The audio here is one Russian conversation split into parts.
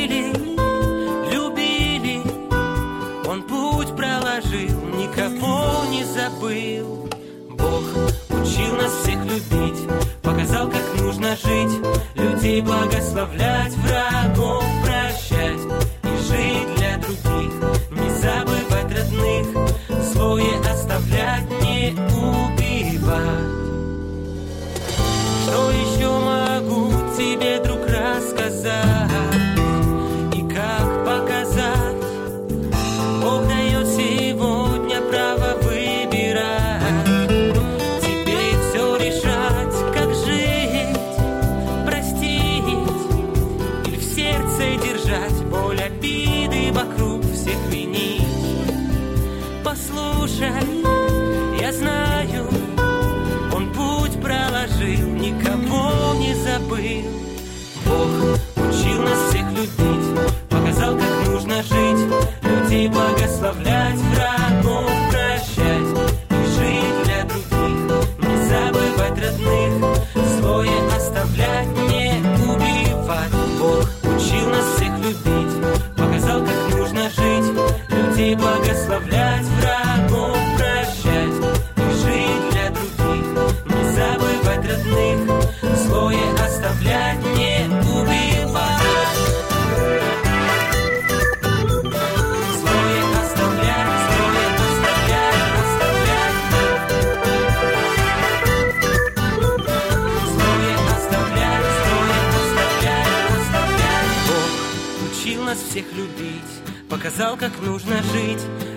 Жили, любили, Он путь проложил, никого не забыл. Бог учил нас всех любить, показал, как нужно жить, людей благословлять, врагов прощать и жить для других, не забывать родных, злое оставлять, не убивать. Что еще могу тебе, друг, никого не забыл.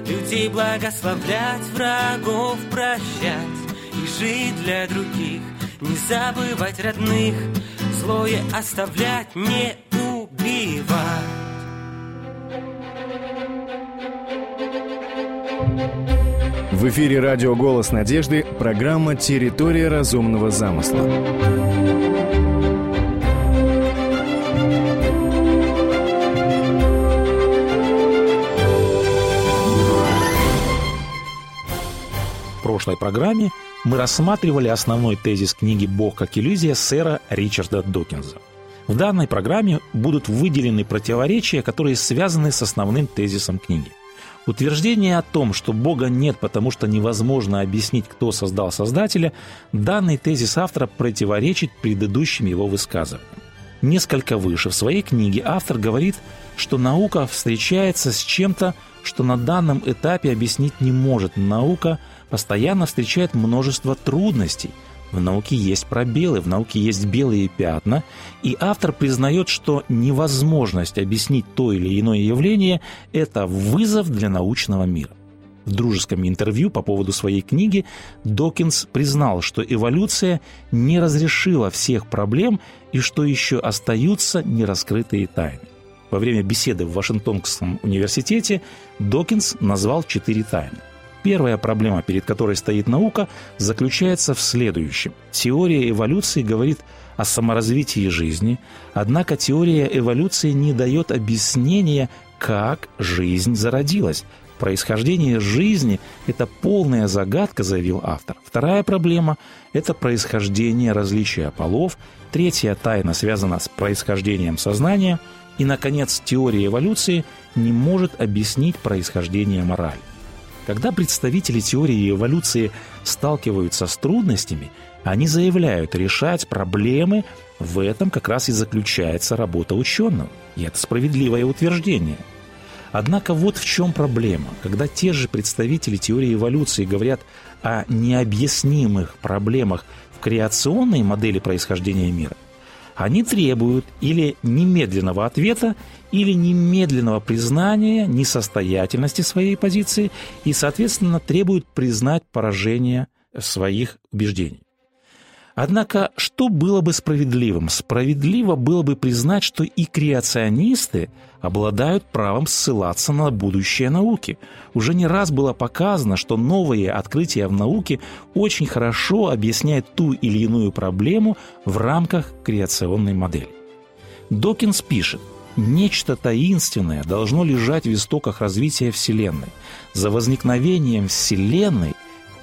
Людей благословлять, врагов прощать и жить для других, не забывать родных, злое оставлять, не убивать. В эфире радио «Голос надежды» программа «Территория разумного замысла». Прошлой программе мы рассматривали основной тезис книги «Бог как иллюзия» сэра Ричарда Докинза. В данной программе будут выделены противоречия, которые связаны с основным тезисом книги. Утверждение о том, что Бога нет, потому что невозможно объяснить, кто создал Создателя, данный тезис автора противоречит предыдущим его высказываниям. Несколько выше в своей книге автор говорит, что наука встречается с чем-то, что на данном этапе объяснить не может. Наука постоянно встречает множество трудностей. В науке есть пробелы, в науке есть белые пятна, и автор признает, что невозможность объяснить то или иное явление – это вызов для научного мира. В дружеском интервью по поводу своей книги Докинс признал, что эволюция не разрешила всех проблем и что еще остаются нераскрытые тайны. Во время беседы в Вашингтонском университете Докинс назвал четыре тайны. Первая проблема, перед которой стоит наука, заключается в следующем. Теория эволюции говорит о саморазвитии жизни, однако теория эволюции не дает объяснения, как жизнь зародилась. Происхождение жизни – это полная загадка, заявил автор. Вторая проблема – это происхождение различия полов. Третья тайна связана с происхождением сознания. И, наконец, теория эволюции не может объяснить происхождение морали. Когда представители теории эволюции сталкиваются с трудностями, они заявляют, решать проблемы в этом как раз и заключается работа ученого. И это справедливое утверждение. Однако вот в чем проблема. Когда те же представители теории эволюции говорят о необъяснимых проблемах в креационной модели происхождения мира, Они требуют или немедленного ответа, или немедленного признания несостоятельности своей позиции и, соответственно, требуют признать поражение своих убеждений. Однако, что было бы справедливым? Справедливо было бы признать, что и креационисты обладают правом ссылаться на будущее науки. Уже не раз было показано, что новые открытия в науке очень хорошо объясняют ту или иную проблему в рамках креационной модели. Докинс пишет, Нечто таинственное должно лежать в истоках развития Вселенной. За возникновением Вселенной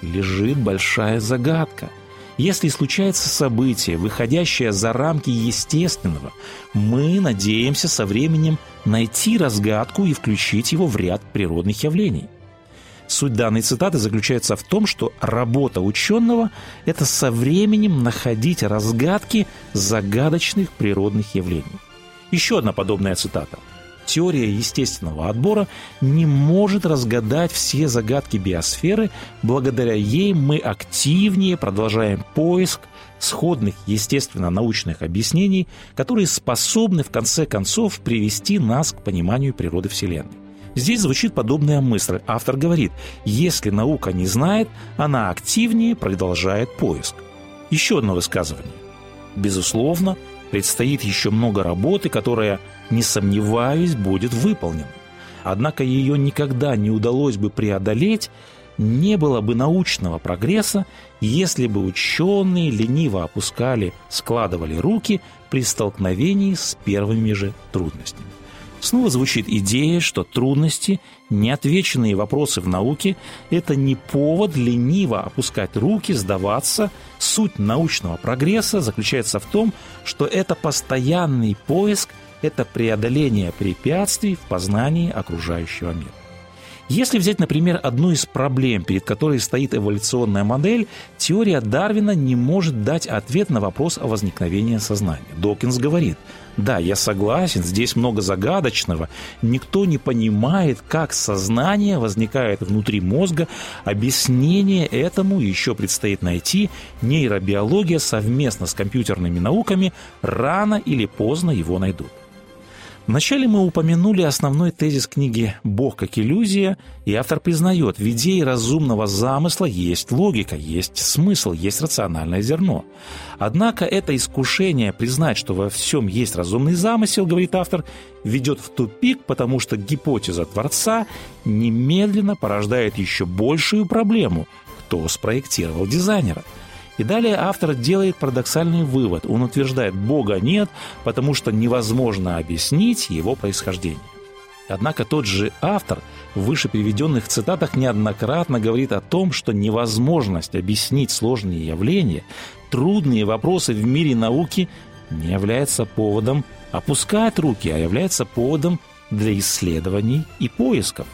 лежит большая загадка – если случается событие, выходящее за рамки естественного, мы надеемся со временем найти разгадку и включить его в ряд природных явлений. Суть данной цитаты заключается в том, что работа ученого – это со временем находить разгадки загадочных природных явлений. Еще одна подобная цитата – теория естественного отбора не может разгадать все загадки биосферы, благодаря ей мы активнее продолжаем поиск сходных естественно-научных объяснений, которые способны в конце концов привести нас к пониманию природы Вселенной. Здесь звучит подобная мысль. Автор говорит, если наука не знает, она активнее продолжает поиск. Еще одно высказывание. Безусловно, предстоит еще много работы, которая не сомневаюсь, будет выполнена. Однако ее никогда не удалось бы преодолеть, не было бы научного прогресса, если бы ученые лениво опускали, складывали руки при столкновении с первыми же трудностями. Снова звучит идея, что трудности, неотвеченные вопросы в науке – это не повод лениво опускать руки, сдаваться. Суть научного прогресса заключается в том, что это постоянный поиск это преодоление препятствий в познании окружающего мира. Если взять, например, одну из проблем, перед которой стоит эволюционная модель, теория Дарвина не может дать ответ на вопрос о возникновении сознания. Докинс говорит, да, я согласен, здесь много загадочного, никто не понимает, как сознание возникает внутри мозга, объяснение этому еще предстоит найти, нейробиология совместно с компьютерными науками рано или поздно его найдут. Вначале мы упомянули основной тезис книги «Бог как иллюзия», и автор признает, в идее разумного замысла есть логика, есть смысл, есть рациональное зерно. Однако это искушение признать, что во всем есть разумный замысел, говорит автор, ведет в тупик, потому что гипотеза Творца немедленно порождает еще большую проблему – кто спроектировал дизайнера – и далее автор делает парадоксальный вывод. Он утверждает, Бога нет, потому что невозможно объяснить его происхождение. Однако тот же автор в выше приведенных цитатах неоднократно говорит о том, что невозможность объяснить сложные явления, трудные вопросы в мире науки не является поводом опускать руки, а является поводом для исследований и поисков.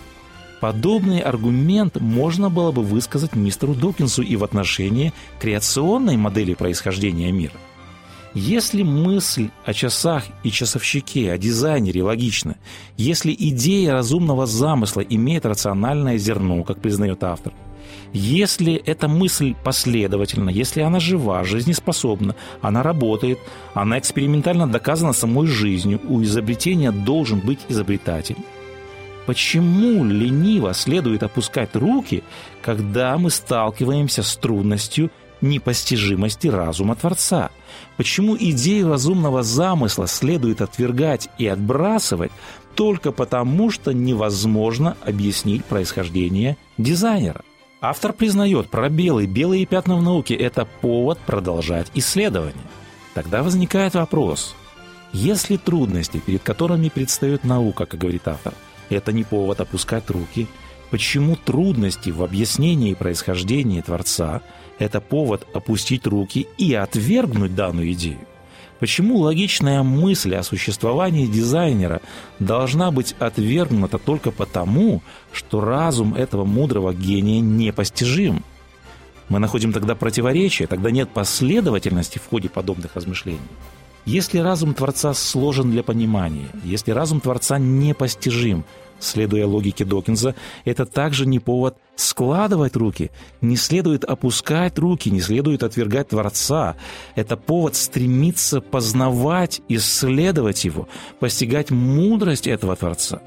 Подобный аргумент можно было бы высказать мистеру Докинсу и в отношении креационной модели происхождения мира. Если мысль о часах и часовщике, о дизайнере логична, если идея разумного замысла имеет рациональное зерно, как признает автор, если эта мысль последовательна, если она жива, жизнеспособна, она работает, она экспериментально доказана самой жизнью, у изобретения должен быть изобретатель – Почему лениво следует опускать руки, когда мы сталкиваемся с трудностью непостижимости разума Творца? Почему идею разумного замысла следует отвергать и отбрасывать только потому, что невозможно объяснить происхождение дизайнера? Автор признает, пробелы, белые пятна в науке – это повод продолжать исследование. Тогда возникает вопрос, если трудности, перед которыми предстает наука, как говорит автор – это не повод опускать руки. Почему трудности в объяснении происхождения Творца – это повод опустить руки и отвергнуть данную идею? Почему логичная мысль о существовании дизайнера должна быть отвергнута только потому, что разум этого мудрого гения непостижим? Мы находим тогда противоречие, тогда нет последовательности в ходе подобных размышлений. Если разум Творца сложен для понимания, если разум Творца непостижим, следуя логике Докинза, это также не повод складывать руки, не следует опускать руки, не следует отвергать Творца. Это повод стремиться познавать, исследовать Его, постигать мудрость этого Творца.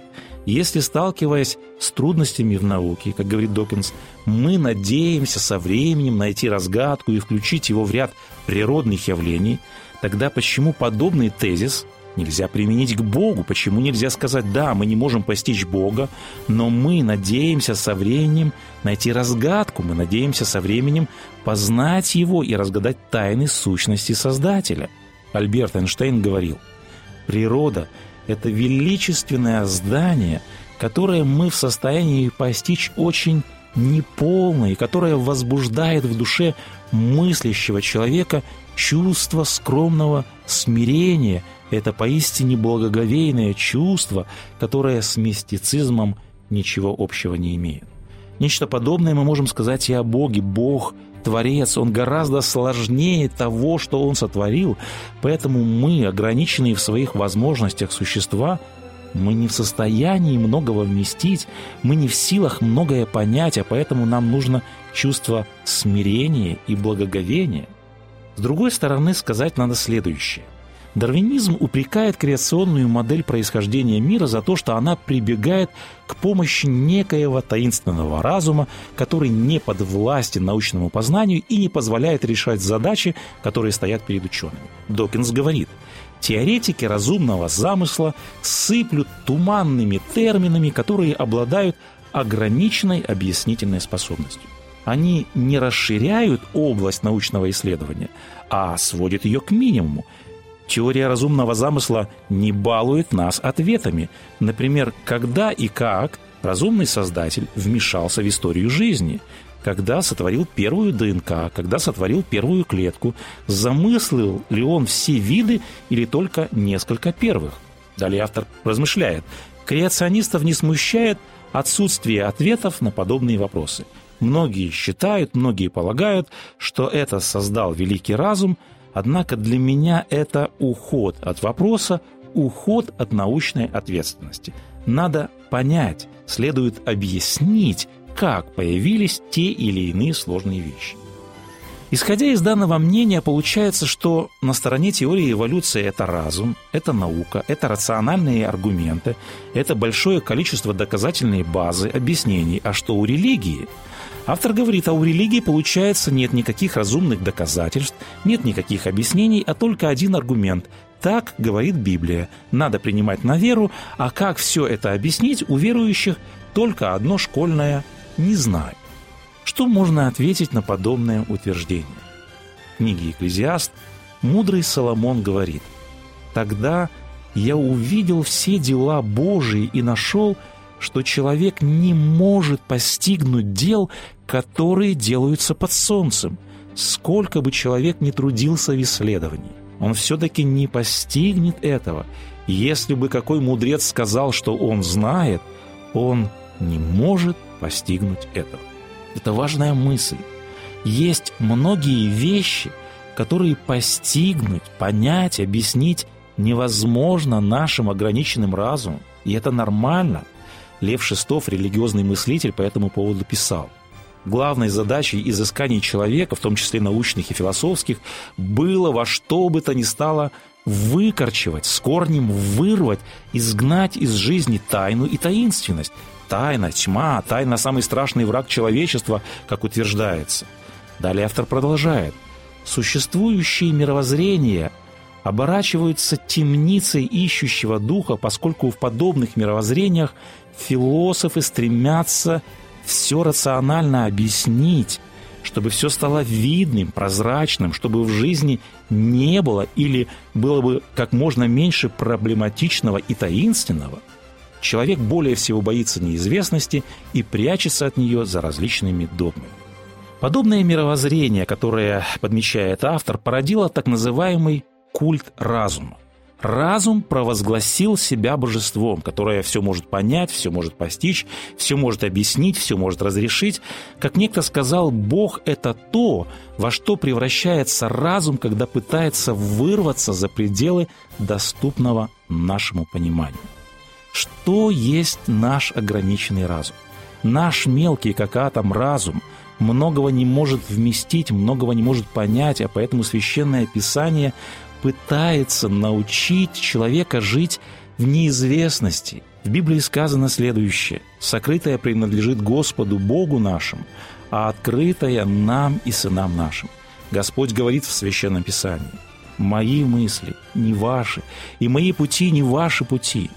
Если, сталкиваясь с трудностями в науке, как говорит Докинс, мы надеемся со временем найти разгадку и включить его в ряд природных явлений, тогда почему подобный тезис – нельзя применить к Богу. Почему нельзя сказать, да, мы не можем постичь Бога, но мы надеемся со временем найти разгадку, мы надеемся со временем познать Его и разгадать тайны сущности Создателя. Альберт Эйнштейн говорил, природа – это величественное здание, которое мы в состоянии постичь очень неполно и которое возбуждает в душе мыслящего человека чувство скромного смирения – это поистине благоговейное чувство, которое с мистицизмом ничего общего не имеет. Нечто подобное мы можем сказать и о Боге. Бог – Творец, Он гораздо сложнее того, что Он сотворил, поэтому мы, ограниченные в своих возможностях существа, мы не в состоянии многого вместить, мы не в силах многое понять, а поэтому нам нужно чувство смирения и благоговения. С другой стороны, сказать надо следующее – Дарвинизм упрекает креационную модель происхождения мира за то, что она прибегает к помощи некоего таинственного разума, который не подвластен научному познанию и не позволяет решать задачи, которые стоят перед учеными. Докинс говорит, теоретики разумного замысла сыплют туманными терминами, которые обладают ограниченной объяснительной способностью. Они не расширяют область научного исследования, а сводят ее к минимуму, Теория разумного замысла не балует нас ответами. Например, когда и как разумный создатель вмешался в историю жизни, когда сотворил первую ДНК, когда сотворил первую клетку, замыслил ли он все виды или только несколько первых. Далее автор размышляет. Креационистов не смущает отсутствие ответов на подобные вопросы. Многие считают, многие полагают, что это создал великий разум – Однако для меня это уход от вопроса, уход от научной ответственности. Надо понять, следует объяснить, как появились те или иные сложные вещи. Исходя из данного мнения, получается, что на стороне теории эволюции это разум, это наука, это рациональные аргументы, это большое количество доказательной базы, объяснений, а что у религии – Автор говорит, а у религии, получается, нет никаких разумных доказательств, нет никаких объяснений, а только один аргумент. Так говорит Библия. Надо принимать на веру, а как все это объяснить, у верующих только одно школьное «не знаю». Что можно ответить на подобное утверждение? В книге «Экклезиаст» мудрый Соломон говорит, «Тогда я увидел все дела Божии и нашел, что человек не может постигнуть дел, которые делаются под солнцем. Сколько бы человек ни трудился в исследовании, он все-таки не постигнет этого. Если бы какой мудрец сказал, что он знает, он не может постигнуть этого. Это важная мысль. Есть многие вещи, которые постигнуть, понять, объяснить невозможно нашим ограниченным разумом. И это нормально. Лев Шестов, религиозный мыслитель, по этому поводу писал главной задачей изысканий человека, в том числе научных и философских, было во что бы то ни стало выкорчевать, с корнем вырвать, изгнать из жизни тайну и таинственность. Тайна, тьма, тайна – самый страшный враг человечества, как утверждается. Далее автор продолжает. Существующие мировоззрения оборачиваются темницей ищущего духа, поскольку в подобных мировоззрениях философы стремятся все рационально объяснить, чтобы все стало видным, прозрачным, чтобы в жизни не было или было бы как можно меньше проблематичного и таинственного, человек более всего боится неизвестности и прячется от нее за различными догмами. Подобное мировоззрение, которое подмечает автор, породило так называемый культ разума. Разум провозгласил себя божеством, которое все может понять, все может постичь, все может объяснить, все может разрешить. Как некто сказал, Бог – это то, во что превращается разум, когда пытается вырваться за пределы доступного нашему пониманию. Что есть наш ограниченный разум? Наш мелкий, как атом, разум многого не может вместить, многого не может понять, а поэтому Священное Писание пытается научить человека жить в неизвестности. В Библии сказано следующее. «Сокрытое принадлежит Господу Богу нашему, а открытое нам и сынам нашим». Господь говорит в Священном Писании. «Мои мысли не ваши, и мои пути не ваши пути».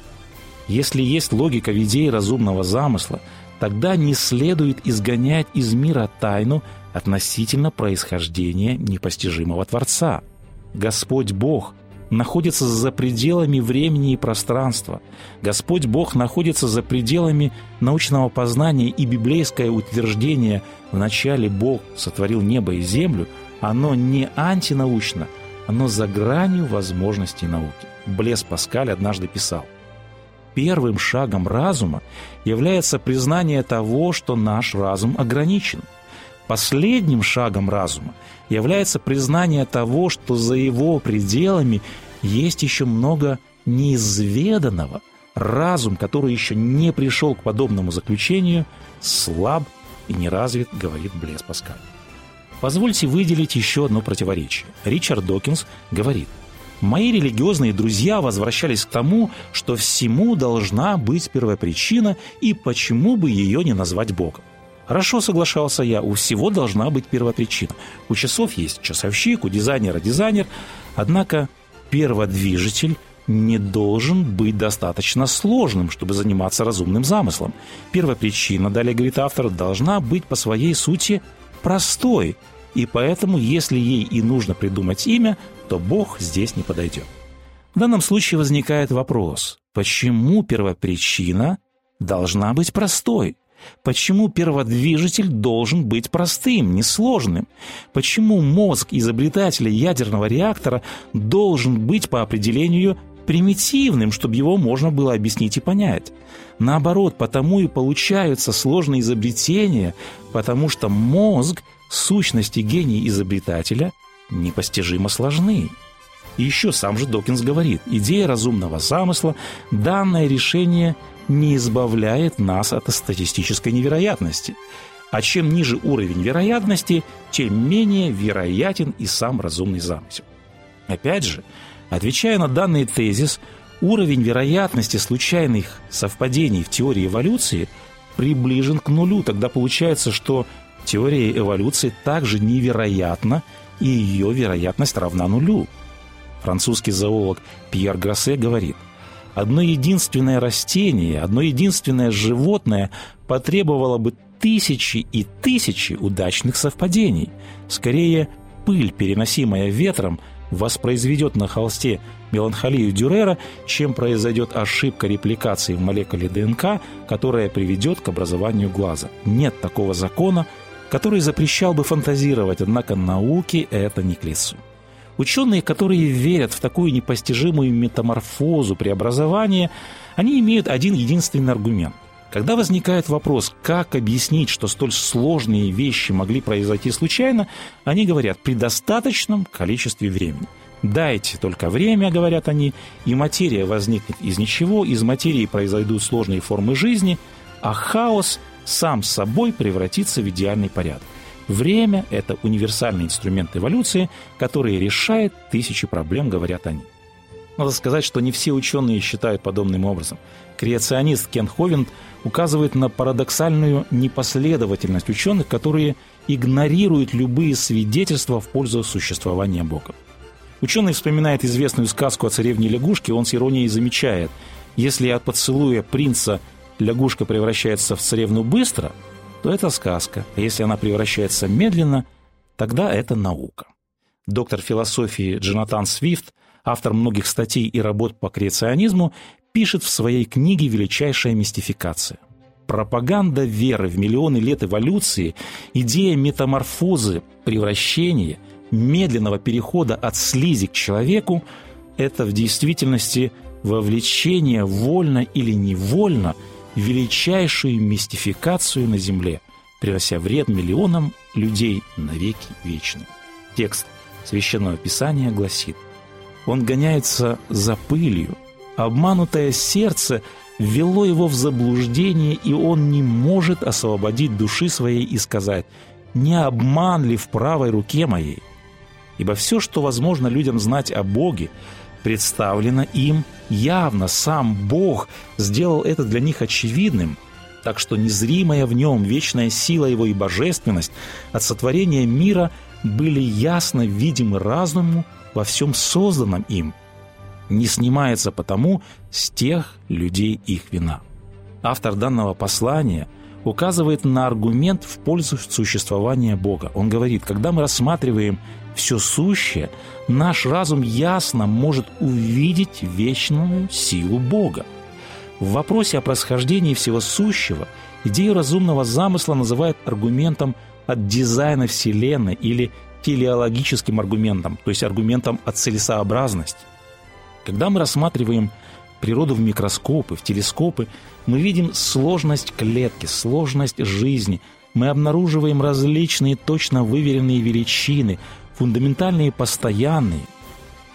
Если есть логика в идее разумного замысла, тогда не следует изгонять из мира тайну относительно происхождения непостижимого Творца – Господь Бог находится за пределами времени и пространства. Господь Бог находится за пределами научного познания и библейское утверждение «в начале Бог сотворил небо и землю» оно не антинаучно, оно за гранью возможностей науки. Блес Паскаль однажды писал «Первым шагом разума является признание того, что наш разум ограничен – Последним шагом разума является признание того, что за его пределами есть еще много неизведанного. Разум, который еще не пришел к подобному заключению, слаб и не развит, говорит Блес Паскаль. Позвольте выделить еще одно противоречие. Ричард Докинс говорит, «Мои религиозные друзья возвращались к тому, что всему должна быть первопричина, и почему бы ее не назвать Богом. Хорошо, соглашался я, у всего должна быть первопричина. У часов есть часовщик, у дизайнера дизайнер. Однако перводвижитель не должен быть достаточно сложным, чтобы заниматься разумным замыслом. Первопричина, далее говорит автор, должна быть по своей сути простой. И поэтому, если ей и нужно придумать имя, то Бог здесь не подойдет. В данном случае возникает вопрос, почему первопричина должна быть простой? Почему перводвижитель должен быть простым, несложным? Почему мозг изобретателя ядерного реактора должен быть по определению примитивным, чтобы его можно было объяснить и понять? Наоборот, потому и получаются сложные изобретения, потому что мозг, сущности гений изобретателя, непостижимо сложны. И еще сам же Докинс говорит, идея разумного замысла, данное решение – не избавляет нас от статистической невероятности. А чем ниже уровень вероятности, тем менее вероятен и сам разумный замысел. Опять же, отвечая на данный тезис, уровень вероятности случайных совпадений в теории эволюции приближен к нулю. Тогда получается, что теория эволюции также невероятна, и ее вероятность равна нулю. Французский зоолог Пьер Гроссе говорит – одно единственное растение, одно единственное животное потребовало бы тысячи и тысячи удачных совпадений. Скорее, пыль, переносимая ветром, воспроизведет на холсте меланхолию Дюрера, чем произойдет ошибка репликации в молекуле ДНК, которая приведет к образованию глаза. Нет такого закона, который запрещал бы фантазировать, однако науке это не к лицу. Ученые, которые верят в такую непостижимую метаморфозу преобразования, они имеют один единственный аргумент. Когда возникает вопрос, как объяснить, что столь сложные вещи могли произойти случайно, они говорят при достаточном количестве времени. Дайте только время, говорят они, и материя возникнет из ничего, из материи произойдут сложные формы жизни, а хаос сам собой превратится в идеальный порядок. Время – это универсальный инструмент эволюции, который решает тысячи проблем, говорят они. Надо сказать, что не все ученые считают подобным образом. Креационист Кен Ховинд указывает на парадоксальную непоследовательность ученых, которые игнорируют любые свидетельства в пользу существования Бога. Ученый вспоминает известную сказку о царевне лягушке, он с иронией замечает, если от поцелуя принца лягушка превращается в царевну быстро – то это сказка. А если она превращается медленно, тогда это наука. Доктор философии Джонатан Свифт, автор многих статей и работ по креационизму, пишет в своей книге «Величайшая мистификация». Пропаганда веры в миллионы лет эволюции, идея метаморфозы, превращения, медленного перехода от слизи к человеку – это в действительности вовлечение вольно или невольно величайшую мистификацию на Земле, принося вред миллионам людей навеки вечные. Текст Священного Писания гласит «Он гоняется за пылью, обманутое сердце ввело его в заблуждение, и он не может освободить души своей и сказать «Не обман ли в правой руке моей?» Ибо все, что возможно людям знать о Боге, представлено им явно. Сам Бог сделал это для них очевидным, так что незримая в нем вечная сила его и божественность от сотворения мира были ясно видимы разуму во всем созданном им. Не снимается потому с тех людей их вина. Автор данного послания указывает на аргумент в пользу существования Бога. Он говорит, когда мы рассматриваем все сущее, наш разум ясно может увидеть вечную силу Бога. В вопросе о происхождении всего сущего идею разумного замысла называют аргументом от дизайна Вселенной или телеологическим аргументом, то есть аргументом от целесообразности. Когда мы рассматриваем природу в микроскопы, в телескопы, мы видим сложность клетки, сложность жизни. Мы обнаруживаем различные точно выверенные величины, фундаментальные и постоянные.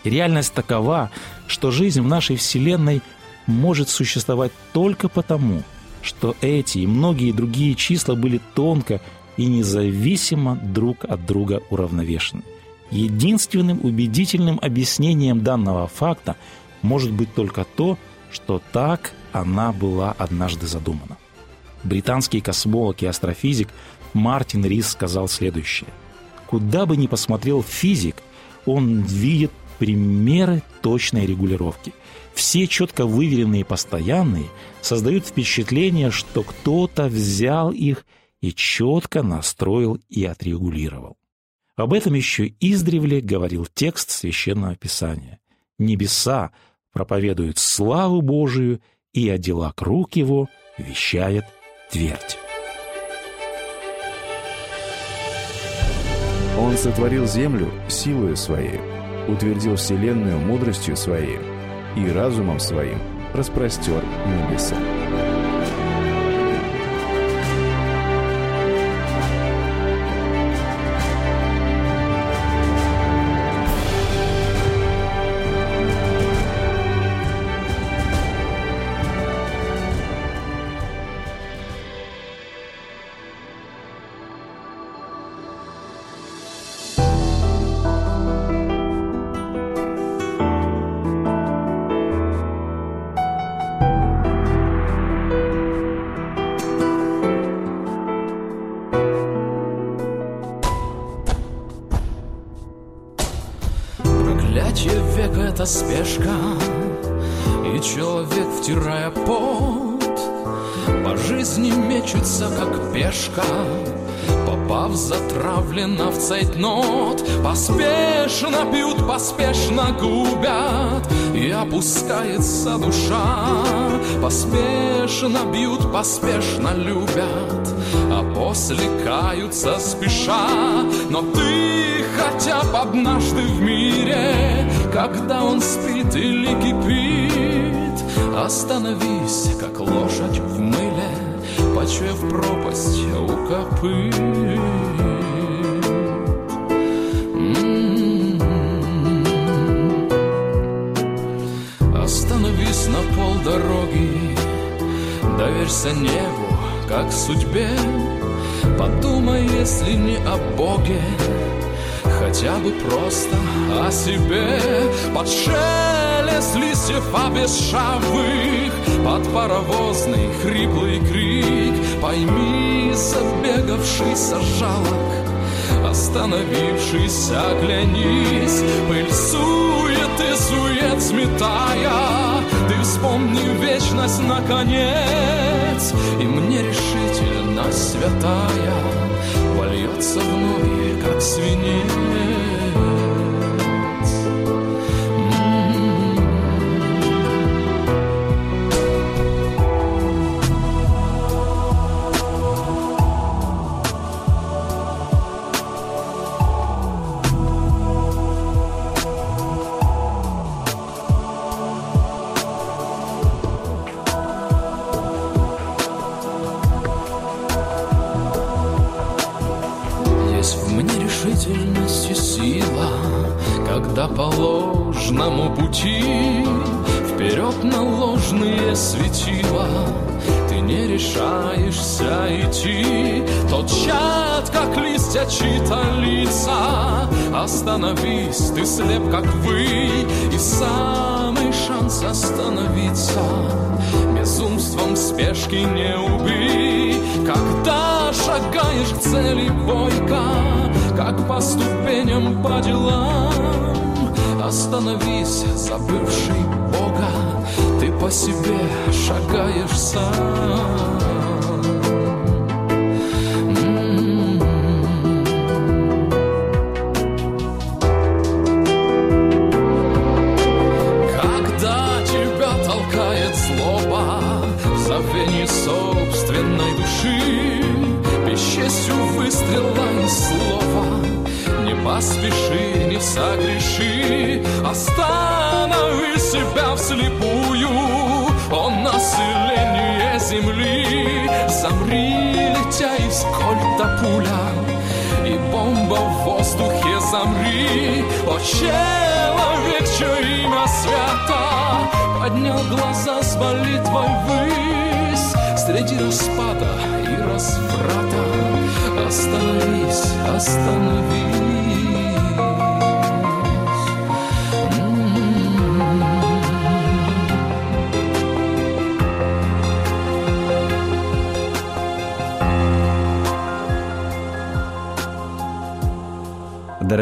И реальность такова, что жизнь в нашей Вселенной может существовать только потому, что эти и многие другие числа были тонко и независимо друг от друга уравновешены. Единственным убедительным объяснением данного факта может быть только то, что так она была однажды задумана. Британский космолог и астрофизик Мартин Рис сказал следующее – Куда бы ни посмотрел физик, он видит примеры точной регулировки. Все четко выверенные постоянные создают впечатление, что кто-то взял их и четко настроил и отрегулировал. Об этом еще издревле говорил текст Священного Писания. «Небеса проповедуют славу Божию, и о делах рук его вещает твердь». Он сотворил землю силою своей, утвердил вселенную мудростью своей и разумом своим распростер небеса. Спешка, И человек, втирая пот, По жизни мечется, как пешка, Попав затравленно в цейтнот, Поспешно бьют, поспешно губят, И опускается душа. Поспешно бьют, поспешно любят, А после каются спеша. Но ты хотя бы однажды в мире, Когда он спит или кипит, Остановись, как лошадь в мыле, Почуяв пропасть у копыт. М-м-м. Остановись на полдороги, доверься небу, как судьбе. Подумай, если не о Боге, хотя бы просто о себе. Под шелест листьев обесшавых, под паровозный хриплый крик, пойми, забегавшийся жалок, Остановившись, оглянись, пыль сует и сует сметая, Ты вспомни вечность наконец, И мне решительность святая Вольется вновь, как свинец. Листья чьи-то лица. Остановись, ты слеп, как вы, и самый шанс остановиться безумством спешки не убей. Когда шагаешь к цели бойко, как по ступеням по делам, остановись, забывший Бога, ты по себе шагаешь сам. Поспеши, не согреши, останови себя вслепую, он население земли, замри, летя из кольта пуля, и бомба в воздухе замри, о человек, чье имя свято, поднял глаза с молитвой ввысь, среди распада и разврата, остановись, остановись.